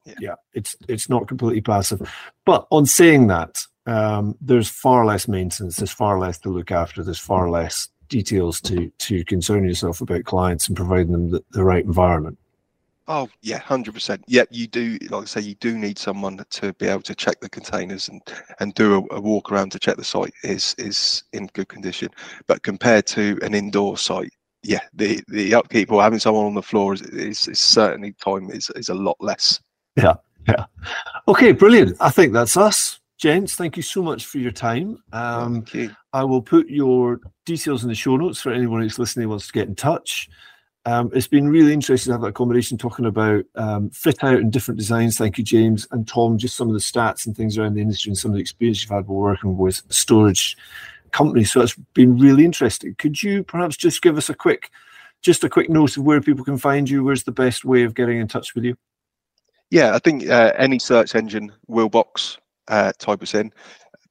yeah. yeah. it's it's not completely passive. But on saying that, um, there's far less maintenance. There's far less to look after. There's far less details to to concern yourself about clients and providing them the, the right environment. Oh yeah, hundred percent. Yeah, you do. Like I say, you do need someone to be able to check the containers and and do a, a, walk around to check the site is is in good condition. But compared to an indoor site, yeah, the the upkeep or having someone on the floor is, is, is certainly time is is a lot less. Yeah, Yeah. Okay, brilliant. I think that's us. Gents, thank you so much for your time. Um, Thank you. I will put your details in the show notes for anyone who's listening who wants to get in touch. Um, it's been really interesting to have that combination talking about um, fit out and different designs. Thank you, James and Tom. Just some of the stats and things around the industry and some of the experience you've had while working with storage companies. So it's been really interesting. Could you perhaps just give us a quick, just a quick note of where people can find you? Where's the best way of getting in touch with you? Yeah, I think uh, any search engine, Willbox, uh, type us in.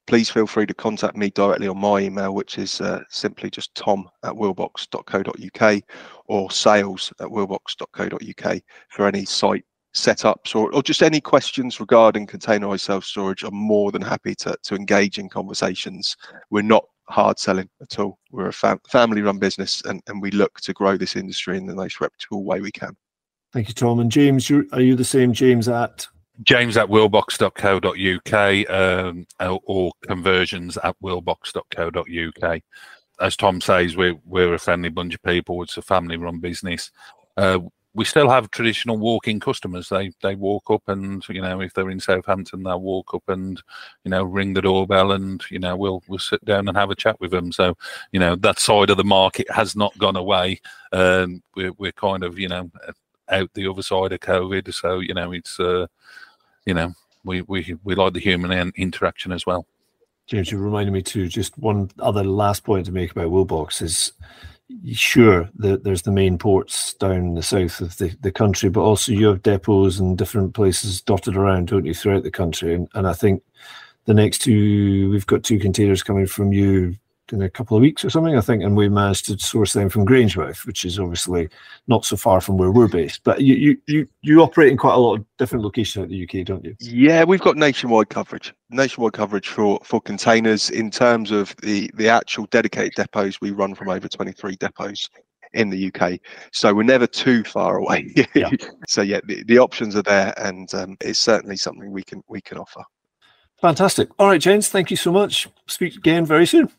Please feel free to contact me directly on my email, which is uh, simply just tom at willbox.co.uk or sales at willbox.co.uk for any site setups or, or just any questions regarding containerized self storage. I'm more than happy to, to engage in conversations. We're not hard selling at all. We're a fam- family run business and, and we look to grow this industry in the most reputable way we can. Thank you, Tom. And James, you're, you the same James at? James at willbox.co.uk um, or- or conversions at willbox.co.uk. As Tom says, we're, we're a friendly bunch of people. It's a family run business. Uh, we still have traditional walk-in customers. They they walk up and you know if they're in Southampton, they'll walk up and you know ring the doorbell and you know we'll we'll sit down and have a chat with them. So you know that side of the market has not gone away. Um, we're we're kind of you know out the other side of COVID. So you know it's uh, you know we we we like the human interaction as well. James, you reminded me too. Just one other last point to make about Willbox is sure that there's the main ports down the south of the, the country, but also you have depots and different places dotted around, don't you, throughout the country? And, and I think the next two, we've got two containers coming from you in a couple of weeks or something, I think, and we managed to source them from Grangemouth, which is obviously not so far from where we're based. But you you you, you operate in quite a lot of different locations in the UK, don't you? Yeah, we've got nationwide coverage. Nationwide coverage for for containers in terms of the the actual dedicated depots. We run from over 23 depots in the UK, so we're never too far away. Yeah. so yeah, the, the options are there, and um, it's certainly something we can we can offer. Fantastic. All right, James, thank you so much. Speak again very soon.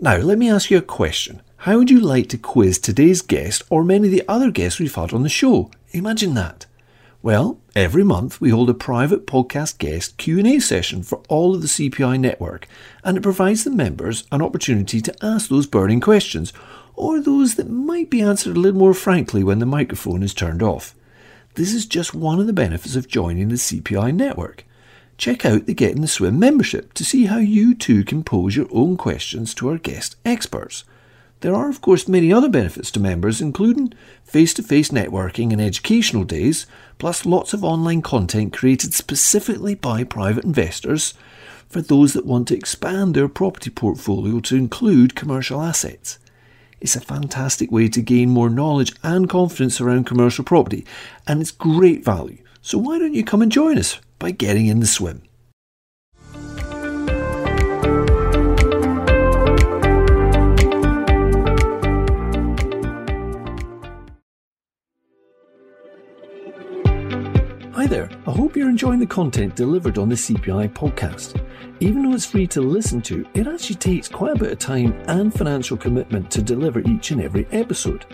Now, let me ask you a question. How would you like to quiz today's guest or many of the other guests we've had on the show? Imagine that. Well, every month we hold a private podcast guest Q&A session for all of the CPI network, and it provides the members an opportunity to ask those burning questions or those that might be answered a little more frankly when the microphone is turned off. This is just one of the benefits of joining the CPI network. Check out the Get in the Swim membership to see how you too can pose your own questions to our guest experts. There are, of course, many other benefits to members, including face to face networking and educational days, plus lots of online content created specifically by private investors for those that want to expand their property portfolio to include commercial assets. It's a fantastic way to gain more knowledge and confidence around commercial property, and it's great value. So why don't you come and join us by getting in the swim? Hi there, I hope you're enjoying the content delivered on the CPI podcast. Even though it's free to listen to, it actually takes quite a bit of time and financial commitment to deliver each and every episode.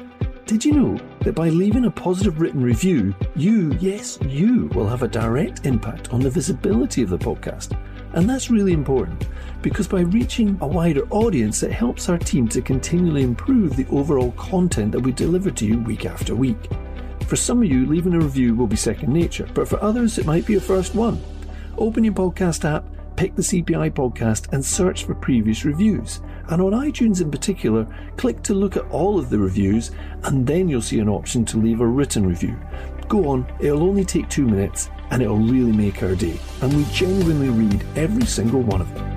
Did you know that by leaving a positive written review, you, yes, you, will have a direct impact on the visibility of the podcast? And that's really important because by reaching a wider audience, it helps our team to continually improve the overall content that we deliver to you week after week. For some of you, leaving a review will be second nature, but for others, it might be a first one. Open your podcast app, pick the CPI podcast, and search for previous reviews. And on iTunes in particular, click to look at all of the reviews, and then you'll see an option to leave a written review. Go on, it'll only take two minutes, and it'll really make our day. And we genuinely read every single one of them.